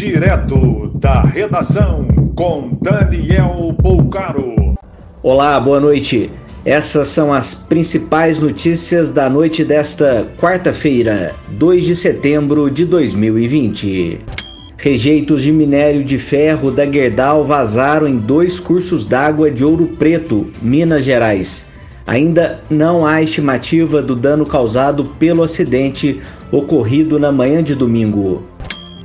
Direto da redação com Daniel Poucaro. Olá, boa noite. Essas são as principais notícias da noite desta quarta-feira, 2 de setembro de 2020. Rejeitos de minério de ferro da Gerdau vazaram em dois cursos d'água de Ouro Preto, Minas Gerais. Ainda não há estimativa do dano causado pelo acidente ocorrido na manhã de domingo.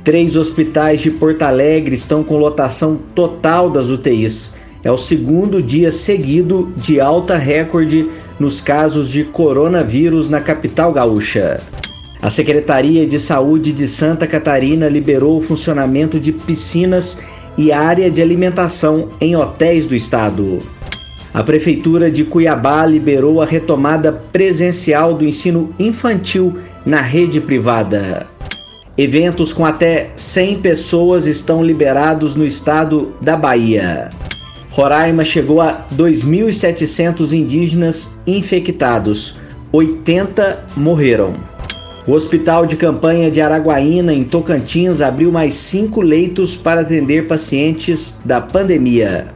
Três hospitais de Porto Alegre estão com lotação total das UTIs. É o segundo dia seguido de alta recorde nos casos de coronavírus na capital gaúcha. A Secretaria de Saúde de Santa Catarina liberou o funcionamento de piscinas e área de alimentação em hotéis do estado. A Prefeitura de Cuiabá liberou a retomada presencial do ensino infantil na rede privada. Eventos com até 100 pessoas estão liberados no estado da Bahia. Roraima chegou a 2.700 indígenas infectados, 80 morreram. O Hospital de Campanha de Araguaína, em Tocantins, abriu mais cinco leitos para atender pacientes da pandemia.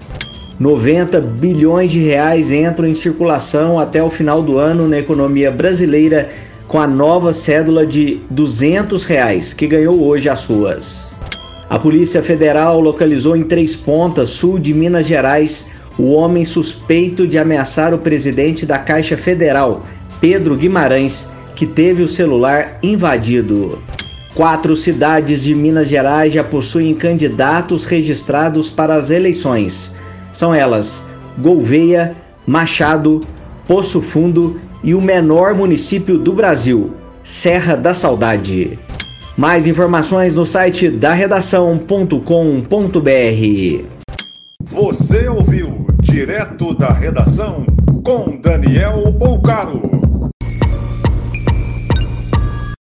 90 bilhões de reais entram em circulação até o final do ano na economia brasileira com a nova cédula de 200 reais que ganhou hoje as ruas. A Polícia Federal localizou em Três Pontas, sul de Minas Gerais, o homem suspeito de ameaçar o presidente da Caixa Federal, Pedro Guimarães, que teve o celular invadido. Quatro cidades de Minas Gerais já possuem candidatos registrados para as eleições. São elas Gouveia, Machado, Poço Fundo e o menor município do Brasil, Serra da Saudade. Mais informações no site da redação.com.br. Você ouviu direto da redação com Daniel Poucaro.